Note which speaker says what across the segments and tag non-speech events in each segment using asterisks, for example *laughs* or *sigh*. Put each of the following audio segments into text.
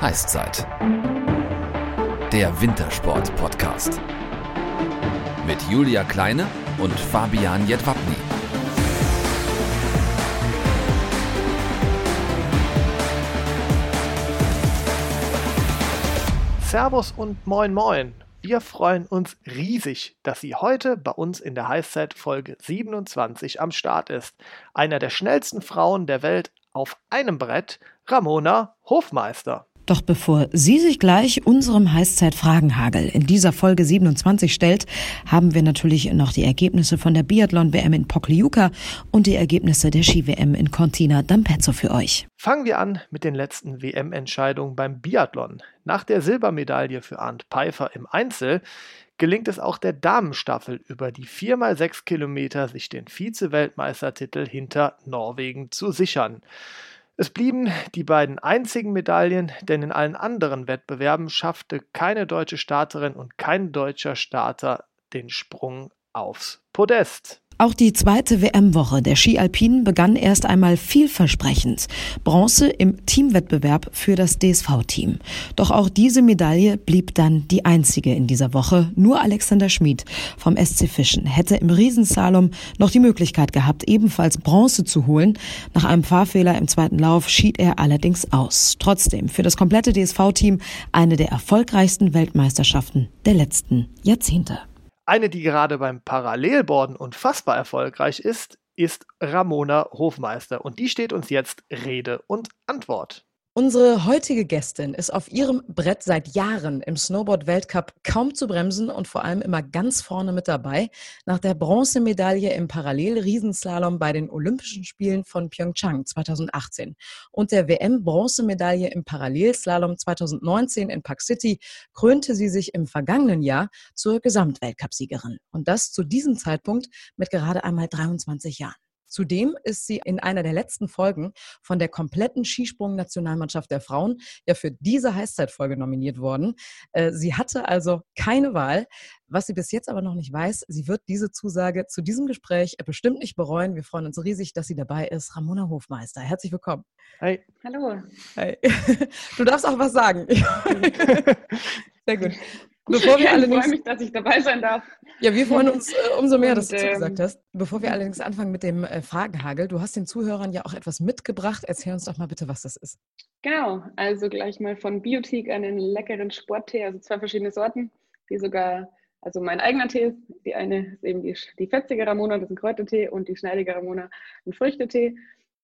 Speaker 1: Heißzeit. Der Wintersport-Podcast. Mit Julia Kleine und Fabian Jedwabny.
Speaker 2: Servus und moin moin. Wir freuen uns riesig, dass sie heute bei uns in der Heißzeit Folge 27 am Start ist. Einer der schnellsten Frauen der Welt auf einem Brett, Ramona Hofmeister.
Speaker 3: Doch bevor sie sich gleich unserem Heißzeit-Fragenhagel in dieser Folge 27 stellt, haben wir natürlich noch die Ergebnisse von der Biathlon-WM in Pokljuka und die Ergebnisse der Ski-WM in Cortina d'Ampezzo für euch.
Speaker 2: Fangen wir an mit den letzten WM-Entscheidungen beim Biathlon. Nach der Silbermedaille für Arndt Pfeiffer im Einzel gelingt es auch der Damenstaffel über die 4x6 Kilometer sich den Vize-Weltmeistertitel hinter Norwegen zu sichern. Es blieben die beiden einzigen Medaillen, denn in allen anderen Wettbewerben schaffte keine deutsche Starterin und kein deutscher Starter den Sprung aufs Podest.
Speaker 3: Auch die zweite WM-Woche der Ski Alpinen begann erst einmal vielversprechend. Bronze im Teamwettbewerb für das DSV-Team. Doch auch diese Medaille blieb dann die einzige in dieser Woche. Nur Alexander Schmid vom SC Fischen hätte im Riesensalom noch die Möglichkeit gehabt, ebenfalls Bronze zu holen. Nach einem Fahrfehler im zweiten Lauf schied er allerdings aus. Trotzdem für das komplette DSV-Team eine der erfolgreichsten Weltmeisterschaften der letzten Jahrzehnte.
Speaker 2: Eine, die gerade beim Parallelborden unfassbar erfolgreich ist, ist Ramona Hofmeister und die steht uns jetzt Rede und Antwort.
Speaker 3: Unsere heutige Gästin ist auf ihrem Brett seit Jahren im Snowboard-Weltcup kaum zu bremsen und vor allem immer ganz vorne mit dabei. Nach der Bronzemedaille im Parallel-Riesenslalom bei den Olympischen Spielen von Pyeongchang 2018 und der WM-Bronzemedaille im Parallelslalom 2019 in Park City krönte sie sich im vergangenen Jahr zur Gesamtweltcupsiegerin. Und das zu diesem Zeitpunkt mit gerade einmal 23 Jahren. Zudem ist sie in einer der letzten Folgen von der kompletten Skisprung-Nationalmannschaft der Frauen ja für diese Heißzeitfolge nominiert worden. Äh, sie hatte also keine Wahl. Was sie bis jetzt aber noch nicht weiß, sie wird diese Zusage zu diesem Gespräch bestimmt nicht bereuen. Wir freuen uns riesig, dass sie dabei ist. Ramona Hofmeister, herzlich willkommen.
Speaker 4: Hi. Hallo.
Speaker 3: Hi. *laughs* Du darfst auch was sagen. *laughs* Sehr gut. Bevor wir ja,
Speaker 4: allerdings, ich freue mich, dass ich dabei sein darf.
Speaker 3: Ja, wir freuen uns äh, umso mehr, dass du ähm, zugesagt hast. Bevor wir allerdings anfangen mit dem äh, Fragenhagel, du hast den Zuhörern ja auch etwas mitgebracht. Erzähl uns doch mal bitte, was das ist.
Speaker 4: Genau, also gleich mal von Biotik einen leckeren Sporttee, also zwei verschiedene Sorten, die sogar, also mein eigener Tee ist. Die eine ist eben die, die fetzige Ramona, das ist ein Kräutertee, und die schneidige Ramona, ein Früchtetee.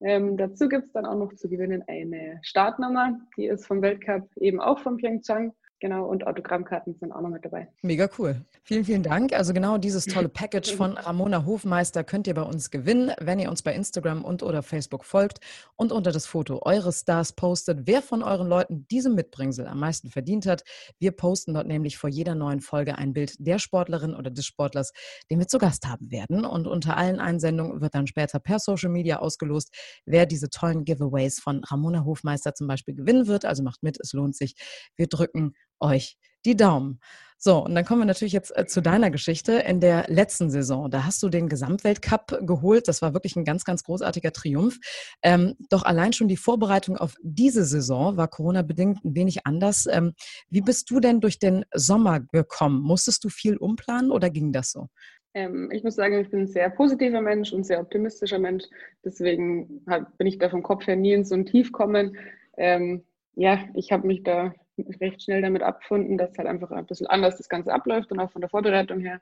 Speaker 4: Ähm, dazu gibt es dann auch noch zu gewinnen eine Startnummer, die ist vom Weltcup eben auch von Pyeongchang Genau, und Autogrammkarten sind auch noch mit dabei.
Speaker 3: Mega cool. Vielen, vielen Dank. Also genau dieses tolle *laughs* Package von Ramona Hofmeister könnt ihr bei uns gewinnen, wenn ihr uns bei Instagram und oder Facebook folgt und unter das Foto eures Stars postet, wer von euren Leuten diesem Mitbringsel am meisten verdient hat. Wir posten dort nämlich vor jeder neuen Folge ein Bild der Sportlerin oder des Sportlers, den wir zu Gast haben werden. Und unter allen Einsendungen wird dann später per Social Media ausgelost, wer diese tollen Giveaways von Ramona Hofmeister zum Beispiel gewinnen wird. Also macht mit, es lohnt sich. Wir drücken euch die Daumen. So, und dann kommen wir natürlich jetzt äh, zu deiner Geschichte. In der letzten Saison, da hast du den Gesamtweltcup geholt. Das war wirklich ein ganz, ganz großartiger Triumph. Ähm, doch allein schon die Vorbereitung auf diese Saison war Corona-bedingt ein wenig anders. Ähm, wie bist du denn durch den Sommer gekommen? Musstest du viel umplanen oder ging das so?
Speaker 4: Ähm, ich muss sagen, ich bin ein sehr positiver Mensch und sehr optimistischer Mensch. Deswegen bin ich da vom Kopf her nie in so ein Tief kommen. Ähm, ja, ich habe mich da recht schnell damit abgefunden, dass halt einfach ein bisschen anders das Ganze abläuft und auch von der Vorbereitung her.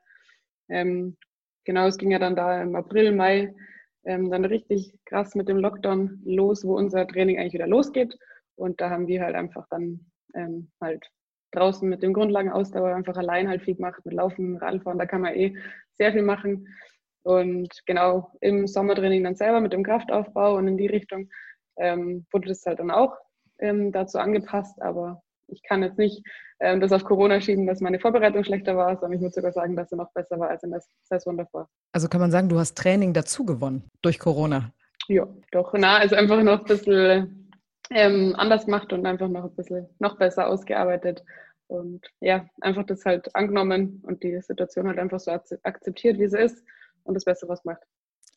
Speaker 4: Ähm, genau, es ging ja dann da im April, Mai ähm, dann richtig krass mit dem Lockdown los, wo unser Training eigentlich wieder losgeht. Und da haben wir halt einfach dann ähm, halt draußen mit dem Grundlagenausdauer einfach allein halt viel gemacht, mit Laufen, Radfahren, da kann man eh sehr viel machen. Und genau im Sommertraining dann selber mit dem Kraftaufbau und in die Richtung ähm, wurde das halt dann auch ähm, dazu angepasst, aber ich kann jetzt nicht ähm, das auf Corona schieben, dass meine Vorbereitung schlechter war, sondern ich muss sogar sagen, dass sie noch besser war als in der Saison davor.
Speaker 3: Also kann man sagen, du hast Training dazu gewonnen durch Corona?
Speaker 4: Ja, doch. Na, also einfach noch ein bisschen ähm, anders gemacht und einfach noch ein bisschen noch besser ausgearbeitet. Und ja, einfach das halt angenommen und die Situation halt einfach so akzeptiert, wie sie ist und das Beste was gemacht.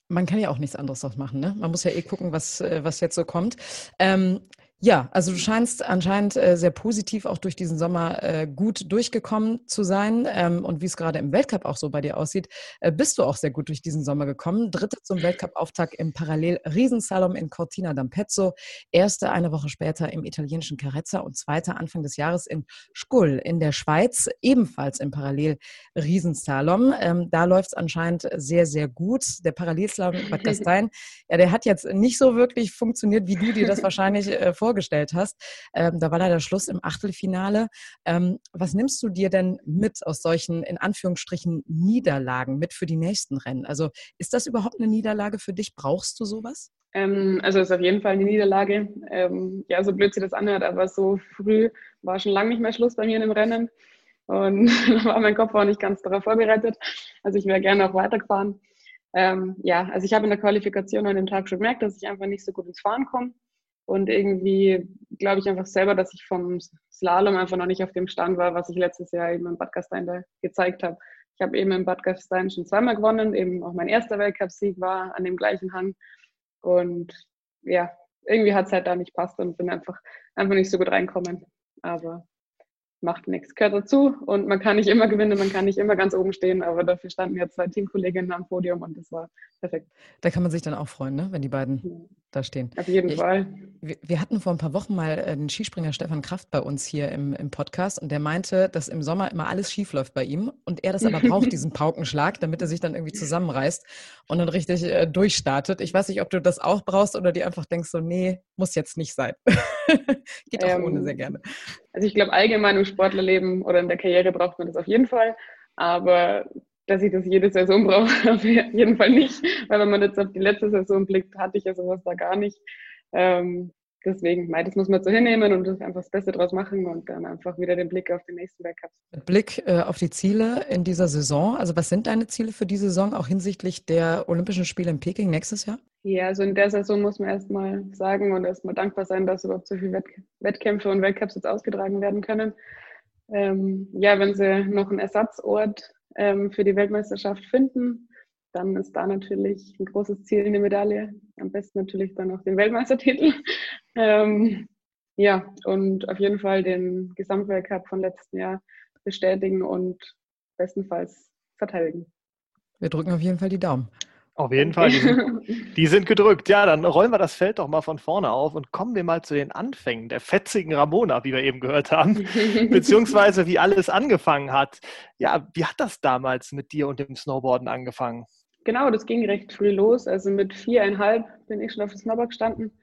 Speaker 3: Man kann ja auch nichts anderes draus machen, ne? Man muss ja eh gucken, was, äh, was jetzt so kommt. Ähm, Ja, also du scheinst anscheinend äh, sehr positiv auch durch diesen Sommer äh, gut durchgekommen zu sein. Ähm, und wie es gerade im Weltcup auch so bei dir aussieht, äh, bist du auch sehr gut durch diesen Sommer gekommen. Dritte zum Weltcup-Auftakt im Parallel-Riesensalom in Cortina d'Ampezzo. Erste eine Woche später im italienischen Carezza und zweite Anfang des Jahres in Schkull in der Schweiz, ebenfalls im Parallel-Riesensalom. Ähm, da läuft es anscheinend sehr, sehr gut. Der Parallelslalom in Bad *laughs* Gastein, ja, der hat jetzt nicht so wirklich funktioniert, wie du dir das wahrscheinlich äh, vorgestellt vorgestellt hast. Ähm, da war leider Schluss im Achtelfinale. Ähm, was nimmst du dir denn mit aus solchen, in Anführungsstrichen, Niederlagen mit für die nächsten Rennen? Also ist das überhaupt eine Niederlage für dich? Brauchst du sowas?
Speaker 4: Ähm, also ist auf jeden Fall eine Niederlage. Ähm, ja, so blöd sich das anhört, aber so früh war schon lange nicht mehr Schluss bei mir in dem Rennen. Und *laughs* war mein Kopf auch nicht ganz darauf vorbereitet. Also ich wäre gerne auch weitergefahren. Ähm, ja, also ich habe in der Qualifikation an dem Tag schon gemerkt, dass ich einfach nicht so gut ins Fahren komme. Und irgendwie glaube ich einfach selber, dass ich vom Slalom einfach noch nicht auf dem Stand war, was ich letztes Jahr eben in Bad Gastein da gezeigt habe. Ich habe eben in Bad Gastein schon zweimal gewonnen, eben auch mein erster Weltcupsieg war an dem gleichen Hang. Und ja, irgendwie hat es halt da nicht passt und bin einfach, einfach nicht so gut reinkommen. Aber macht nichts, gehört dazu und man kann nicht immer gewinnen, man kann nicht immer ganz oben stehen, aber dafür standen jetzt zwei Teamkolleginnen am Podium und das war perfekt.
Speaker 3: Da kann man sich dann auch freuen, ne? wenn die beiden ja. Da stehen.
Speaker 4: Auf jeden ich, Fall.
Speaker 3: Wir, wir, hatten vor ein paar Wochen mal äh, den Skispringer Stefan Kraft bei uns hier im, im Podcast und der meinte, dass im Sommer immer alles schief läuft bei ihm und er das aber braucht, diesen *laughs* Paukenschlag, damit er sich dann irgendwie zusammenreißt und dann richtig äh, durchstartet. Ich weiß nicht, ob du das auch brauchst oder dir einfach denkst, so, nee, muss jetzt nicht sein. *laughs* Geht auch ähm, ohne sehr gerne.
Speaker 4: Also ich glaube, allgemein im Sportlerleben oder in der Karriere braucht man das auf jeden Fall. Aber dass ich das jede Saison brauche, *laughs* auf jeden Fall nicht. Weil wenn man jetzt auf die letzte Saison blickt, hatte ich ja sowas da gar nicht. Ähm, deswegen, das muss man so hinnehmen und einfach das Beste draus machen und dann einfach wieder den Blick auf den nächsten Weltcup.
Speaker 3: Blick äh, auf die Ziele in dieser Saison, also was sind deine Ziele für die Saison, auch hinsichtlich der Olympischen Spiele in Peking nächstes Jahr?
Speaker 4: Ja, also in der Saison muss man erstmal sagen und erstmal dankbar sein, dass überhaupt so viele Wett Wettkämpfe und Weltcups jetzt ausgetragen werden können. Ähm, ja, wenn sie noch einen Ersatzort ähm, für die Weltmeisterschaft finden, dann ist da natürlich ein großes Ziel eine Medaille. Am besten natürlich dann auch den Weltmeistertitel. *laughs* ähm, ja, und auf jeden Fall den Gesamtweltcup von letzten Jahr bestätigen und bestenfalls verteidigen.
Speaker 3: Wir drücken auf jeden Fall die Daumen.
Speaker 2: Auf jeden Fall, die sind, *laughs* die sind, gedrückt. Ja, dann rollen wir das Feld doch mal von vorne auf und kommen wir mal zu den Anfängen der fetzigen Ramona, wie wir eben gehört haben, *laughs* beziehungsweise wie alles angefangen hat. Ja, wie hat das damals mit dir und dem Snowboarden angefangen?
Speaker 4: Genau, das ging recht früh los. Also mit viereinhalb bin ich schon auf dem Snowboard gestanden.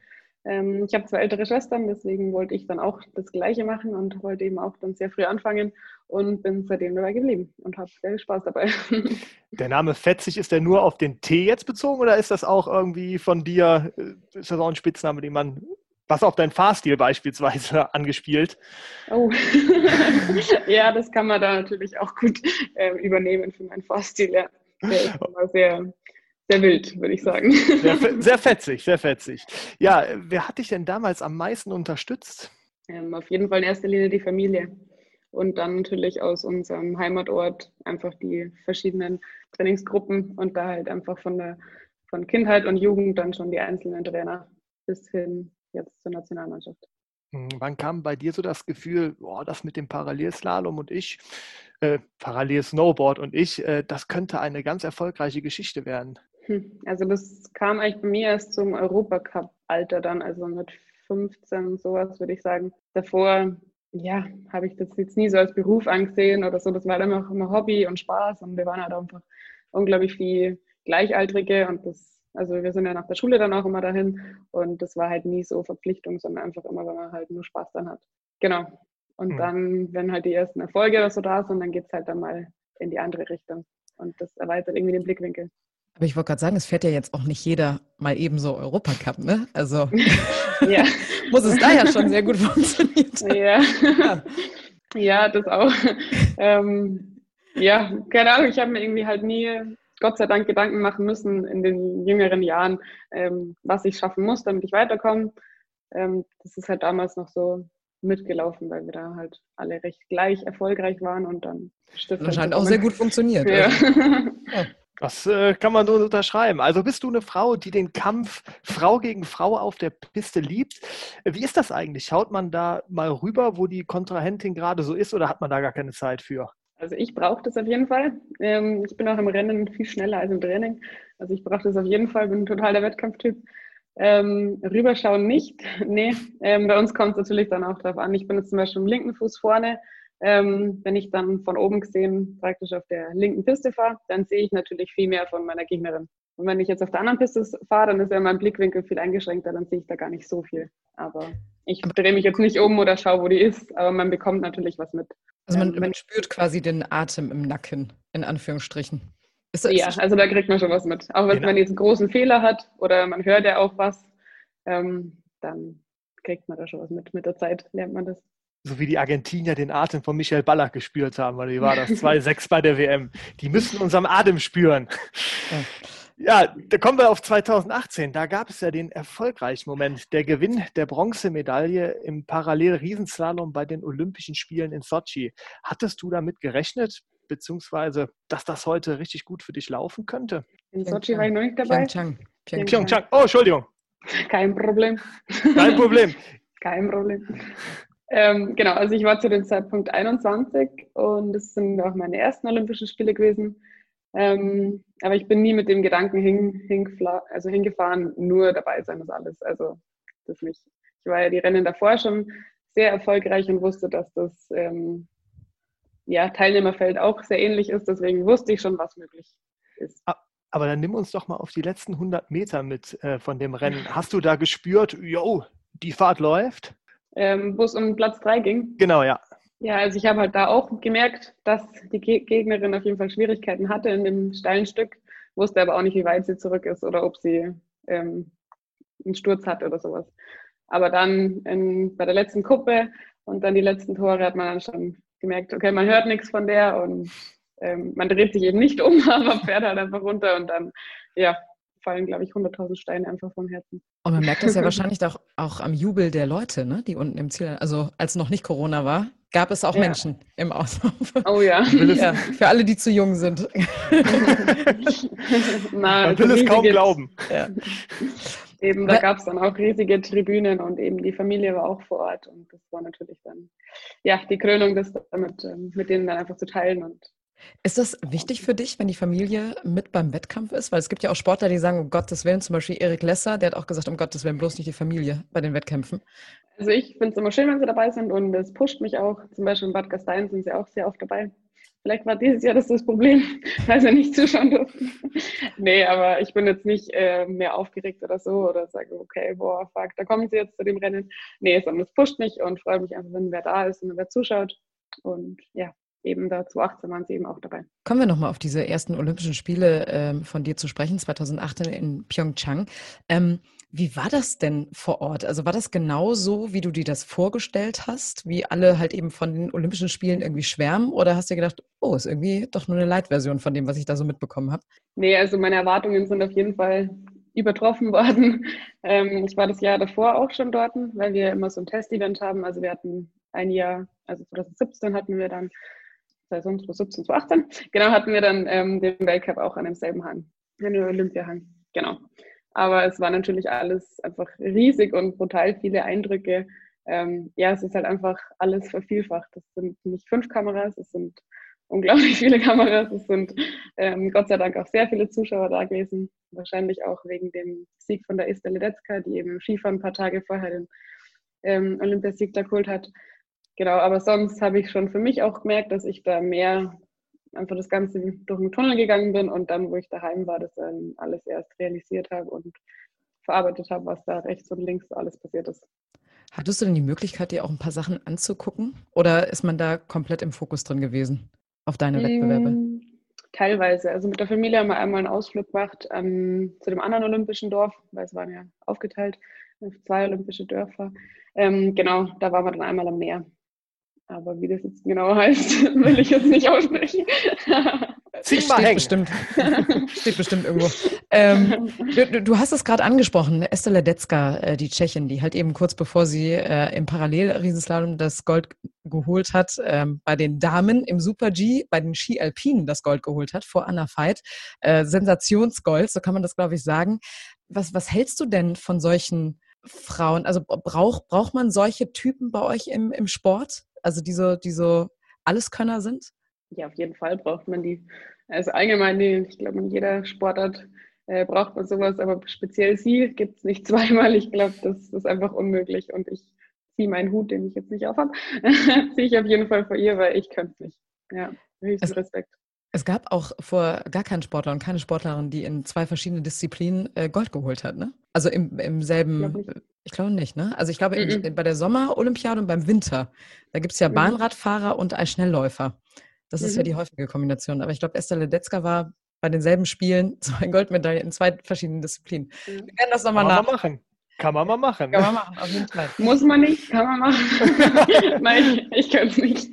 Speaker 4: Ähm, ich habe zwei ältere Schwestern, deswegen wollte ich dann auch das Gleiche machen und wollte eben auch dann sehr früh anfangen und bin seitdem dabei geblieben und habe sehr viel Spaß dabei. *laughs*
Speaker 2: Der Name Fetzig, ist der nur auf den Tee jetzt bezogen oder ist das auch irgendwie von dir, äh, ist das auch ein Spitzname, den man, was auf deinen Fahrstil beispielsweise *laughs* angespielt?
Speaker 4: Oh, *laughs* ja, das kann man da natürlich auch gut äh, übernehmen für meinen Fahrstil, ja. Der ist immer sehr, sehr wild, würde ich sagen.
Speaker 2: Sehr, sehr, *laughs* fetzig, sehr fetzig. Ja, wer hat dich denn damals am meisten unterstützt?
Speaker 4: Ähm, auf jeden Fall in erster Linie die Familie. Und dann natürlich aus unserem Heimatort einfach die verschiedenen Trainingsgruppen und da halt einfach von der von Kindheit und Jugend dann schon die einzelnen Trainer bis hin jetzt zur Nationalmannschaft.
Speaker 2: Hm, wann kam bei dir so das Gefühl, boah, das mit dem Parallelslalom und ich, äh, Parallel-Snowboard und ich, äh, das könnte eine ganz erfolgreiche Geschichte werden?
Speaker 4: Hm, also das kam eigentlich bei mir erst zum Europacup-Alter dann, also mit 15 sowas würde ich sagen. Davor, ja, habe ich das jetzt nie so als Beruf angesehen oder so. Das war dann auch immer Hobby und Spaß und wir waren halt einfach unglaublich viel Gleichaltrige und das, also wir sind ja nach der Schule dann auch immer dahin und das war halt nie so Verpflichtung, sondern einfach immer, wenn man halt nur Spaß dann hat. Genau. Und mhm. dann, wenn halt die ersten Erfolge oder so da sind, dann geht es halt dann mal in die andere Richtung. Und das erweitert irgendwie den Blickwinkel.
Speaker 3: Aber ich wollte gerade sagen, es fährt ja jetzt auch nicht jeder mal eben so Europacup, ne? Also *laughs*
Speaker 4: ja. *laughs*
Speaker 3: muss es da ja schon sehr gut funktionieren.
Speaker 4: Ja, ja. ja das auch. ähm, ja, keine Ahnung, ich habe mir irgendwie halt nie, Gott sei Dank, Gedanken machen müssen in den jüngeren Jahren, ähm, was ich schaffen muss, damit ich weiterkomme. Ähm, das ist halt damals noch so mitgelaufen, weil wir da halt alle recht gleich erfolgreich waren und dann
Speaker 3: Anscheinend auch sehr gut funktioniert.
Speaker 4: Ja. Also. *laughs* ja.
Speaker 2: Das äh, kann man so unterschreiben. Also bist du eine Frau, die den Kampf Frau gegen Frau auf der Piste liebt. Wie ist das eigentlich? Schaut man da mal rüber, wo die Kontrahentin gerade so ist oder hat man da gar keine Zeit für?
Speaker 4: Also ich brauche das auf jeden Fall. Ähm, ich bin auch im Rennen viel schneller als im Training. Also ich brauche das auf jeden Fall, bin total der Wettkampftyp. Ähm, rüberschauen nicht. *laughs* nee, ähm, bei uns kommt es natürlich dann auch darauf an. Ich bin jetzt zum Beispiel im linken Fuß vorne ähm, wenn ich dann von oben gesehen praktisch auf der linken Piste fahre, dann sehe ich natürlich viel mehr von meiner Gegnerin. Und wenn ich jetzt auf der anderen Piste fahre, dann ist ja mein Blickwinkel viel eingeschränkter, dann sehe ich da gar nicht so viel. Aber ich drehe mich jetzt nicht um oder schaue, wo die ist, aber man bekommt natürlich was mit.
Speaker 3: Also man, ähm, man spürt quasi den Atem im Nacken, in Anführungsstrichen.
Speaker 4: Ist das, ja, also da kriegt man schon was mit. Auch wenn genau. man jetzt einen großen Fehler hat oder man hört ja auch was, ähm, dann kriegt man da schon was mit. Mit der Zeit lernt man das
Speaker 2: so wie die Argentinier den Atem von Michael Ballack gespürt haben, weil wie war das? 2-6 *laughs* bei der WM. Die müssen unseren Atem spüren. Ja, da kommen wir auf 2018. Da gab es ja den erfolgreichen Moment, der Gewinn der Bronzemedaille im Parallel-Riesenslalom bei den Olympischen Spielen in Sochi. Hattest du damit gerechnet, beziehungsweise, dass das heute richtig gut für dich laufen könnte?
Speaker 4: In Sochi war ich noch nicht dabei.
Speaker 2: Pyeongchang. Pyeongchang. Pyeongchang. Oh, Entschuldigung.
Speaker 4: Kein Problem.
Speaker 2: Kein Problem.
Speaker 4: Kein Problem. Ähm, genau, also ich war zu dem Zeitpunkt 21 und es sind auch meine ersten Olympischen Spiele gewesen. Ähm, aber ich bin nie mit dem Gedanken hin, also hingefahren, nur dabei sein ist alles. Also das nicht. Ich war ja die Rennen davor schon sehr erfolgreich und wusste, dass das ähm, ja, Teilnehmerfeld auch sehr ähnlich ist. Deswegen wusste ich schon, was möglich ist.
Speaker 2: Aber dann nimm uns doch mal auf die letzten 100 Meter mit äh, von dem Rennen. Hast du da gespürt, yo, die Fahrt läuft?
Speaker 4: Ähm, wo es um Platz 3 ging.
Speaker 2: Genau, ja.
Speaker 4: Ja, also ich habe halt da auch gemerkt, dass die Gegnerin auf jeden Fall Schwierigkeiten hatte in dem steilen Stück, wusste aber auch nicht, wie weit sie zurück ist oder ob sie ähm, einen Sturz hat oder sowas. Aber dann in, bei der letzten Kuppe und dann die letzten Tore hat man dann schon gemerkt, okay, man hört nichts von der und ähm, man dreht sich eben nicht um, *laughs* aber fährt halt einfach runter und dann, ja, fallen, glaube ich, 100.000 Steine einfach vom Herzen.
Speaker 3: Und man merkt das ja *laughs* wahrscheinlich auch, auch am Jubel der Leute, ne, die unten im Ziel, also als noch nicht Corona war, gab es auch ja. Menschen im Auslauf.
Speaker 4: Oh ja.
Speaker 3: ja. Für alle, die zu jung sind. *laughs*
Speaker 2: Na, Man will es kaum glauben. Ja. *laughs*
Speaker 4: Eben, da gab es dann auch riesige Tribünen und eben die Familie war auch vor Ort und das war natürlich dann, ja, die Krönung, das damit ähm, mit denen dann einfach zu teilen und
Speaker 3: ist das wichtig für dich, wenn die Familie mit beim Wettkampf ist? Weil es gibt ja auch Sportler, die sagen, um Gottes Willen, zum Beispiel Erik Lesser, der hat auch gesagt, um Gottes Willen, bloß nicht die Familie bei den Wettkämpfen.
Speaker 4: Also ich finde es immer schön, wenn sie dabei sind und es pusht mich auch. Zum Beispiel in Bad Gastein sind sie auch sehr oft dabei. Vielleicht war dieses Jahr das das Problem, *laughs* weil sie nicht zuschauen durften. nee, aber ich bin jetzt nicht äh, mehr aufgeregt oder so oder sage, okay, boah, fuck, da kommen sie jetzt zu dem Rennen. Nee, sondern es pusht mich und freue mich einfach, wenn wer da ist und wer zuschaut. Und ja, eben da 2018 waren sie eben auch dabei.
Speaker 3: Kommen wir nochmal auf diese ersten Olympischen Spiele ähm, von dir zu sprechen, 2018 in Pyeongchang. Ähm, wie war das denn vor Ort? Also war das genau so, wie du dir das vorgestellt hast, wie alle halt eben von den Olympischen Spielen irgendwie schwärmen? Oder hast du dir gedacht, oh, ist irgendwie doch nur eine Light-Version von dem, was ich da so mitbekommen habe?
Speaker 4: Nee, also meine Erwartungen sind auf jeden Fall übertroffen *laughs* worden. Ähm, ich war das Jahr davor auch schon dort, weil wir immer so ein Test-Event haben. Also wir hatten ein Jahr, also 2017 hatten wir dann 2017, 2018, genau, hatten wir dann ähm, den Weltcup auch an demselben Hang, an dem Olympiahang, genau. Aber es war natürlich alles einfach riesig und brutal viele Eindrücke. Ähm, ja, es ist halt einfach alles vervielfacht. Es sind nicht fünf Kameras, es sind unglaublich *laughs* viele Kameras. Es sind ähm, Gott sei Dank auch sehr viele Zuschauer da gewesen. Wahrscheinlich auch wegen dem Sieg von der Ista Ledetzka, die eben im Skifahren ein paar Tage vorher den ähm, Olympiasieg da geholt hat. Genau, aber sonst habe ich schon für mich auch gemerkt, dass ich da mehr einfach das Ganze durch den Tunnel gegangen bin und dann, wo ich daheim war, das dann alles erst realisiert habe und verarbeitet habe, was da rechts und links alles passiert ist.
Speaker 3: Hattest du denn die Möglichkeit, dir auch ein paar Sachen anzugucken? Oder ist man da komplett im Fokus drin gewesen auf deine hm, Wettbewerbe?
Speaker 4: Teilweise. Also mit der Familie haben wir einmal einen Ausflug gemacht ähm, zu dem anderen olympischen Dorf, weil es waren ja aufgeteilt auf zwei olympische Dörfer. Ähm, genau, da waren wir dann einmal am Meer. Aber wie das jetzt genau heißt, *laughs* will ich jetzt nicht aussprechen. *laughs*
Speaker 3: Steht bestimmt. *laughs* Steht bestimmt irgendwo. Ähm, du, du, hast es gerade angesprochen, Esther Ledetzka, äh, die Tschechin, die halt eben kurz bevor sie äh, im Parallel-Riesenslalom das Gold geholt hat, ähm, bei den Damen im Super G, bei den Ski Alpinen das Gold geholt hat vor Anna Veit. Äh, Sensationsgold, so kann man das, glaube ich, sagen. Was, was hältst du denn von solchen Frauen? Also braucht, braucht man solche Typen bei euch im, im Sport? Also diese, diese Alleskönner sind?
Speaker 4: Ja, auf jeden Fall braucht man die. Also allgemein, ich glaube, in jeder Sportart äh, braucht man sowas, aber speziell sie gibt es nicht *laughs* zweimal. Ich glaube, das ist einfach unmöglich und ich ziehe meinen Hut, den ich jetzt nicht aufhab, *laughs* ziehe ich auf jeden Fall vor ihr, weil ich könnte es nicht. Ja, höchsten Respekt.
Speaker 3: Es gab auch vor gar keinen Sportler und keine Sportlerin, die in zwei verschiedenen Disziplinen äh, Gold geholt hat, ne? Also im, im selben, ich, ich glaube nicht, ne? Also ich glaube mm -mm. bei der Sommerolympiade und beim Winter, da gibt es ja mm. Bahnradfahrer und Eisschnellläufer. Das ist ja mhm. die häufige Kombination. Aber ich glaube, Esther Ledetzka war bei denselben Spielen *laughs* zwei Goldmedaillen in zwei verschiedenen Disziplinen.
Speaker 2: Wir werden das nochmal nach. Kann man mal machen.
Speaker 4: Kann man machen, auf jeden Fall. Muss man nicht, kann man *laughs* machen. *laughs* Nein, ich, ich kann es nicht.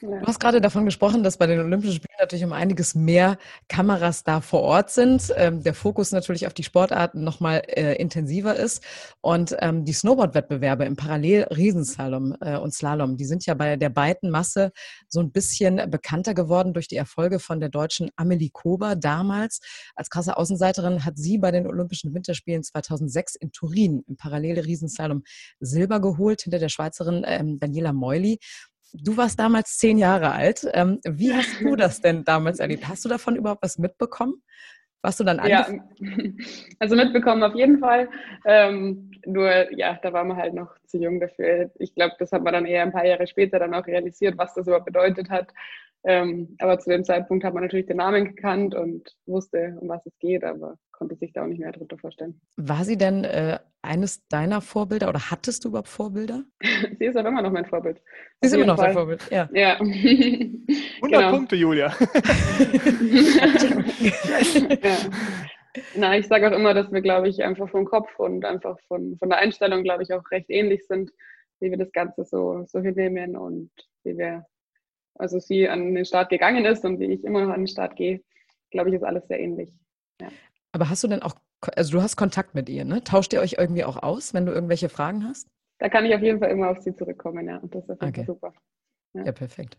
Speaker 3: Du hast gerade davon gesprochen, dass bei den Olympischen Spielen natürlich um einiges mehr Kameras da vor Ort sind. Ähm, der Fokus natürlich auf die Sportarten nochmal äh, intensiver ist. Und ähm, die Snowboard-Wettbewerbe im Parallel-Riesenslalom äh, und Slalom, die sind ja bei der beiden Masse so ein bisschen bekannter geworden durch die Erfolge von der deutschen Amelie Kober damals. Als krasse Außenseiterin hat sie bei den Olympischen Winterspielen 2006 in Turin im Parallel-Riesenslalom Silber geholt hinter der Schweizerin ähm, Daniela Meuli. Du warst damals zehn Jahre alt. Ähm, wie hast du das denn damals erlebt? Hast du davon überhaupt was mitbekommen? Warst du dann
Speaker 4: Ja, *laughs* also mitbekommen auf jeden Fall. Ähm, nur, ja, da war man halt noch zu jung dafür. Ich glaube, das hat man dann eher ein paar Jahre später dann auch realisiert, was das überhaupt bedeutet hat. Ähm, aber zu dem Zeitpunkt hat man natürlich den Namen gekannt und wusste, um was es geht, aber konnte sich da auch nicht mehr darunter vorstellen.
Speaker 3: War sie denn äh, eines deiner Vorbilder oder hattest du überhaupt Vorbilder? *laughs*
Speaker 4: sie ist aber immer noch mein Vorbild.
Speaker 3: Sie ist immer noch dein Vorbild, ja.
Speaker 4: ja. *laughs*
Speaker 2: 100 genau. Punkte, Julia. *laughs*
Speaker 4: ja. Na, ich sage auch immer, dass wir, glaube ich, einfach vom Kopf und einfach von, von der Einstellung, glaube ich, auch recht ähnlich sind, wie wir das Ganze so, so hinnehmen und wie wir also sie an den Start gegangen ist und wie ich immer noch an den Start gehe, glaube ich, ist alles sehr ähnlich. Ja.
Speaker 3: Aber hast du denn auch, also du hast Kontakt mit ihr, ne? Tauscht ihr euch irgendwie auch aus, wenn du irgendwelche Fragen hast?
Speaker 4: Da kann ich auf jeden Fall immer auf sie zurückkommen, ja. Und das ist okay. super.
Speaker 3: Ja. ja. perfekt.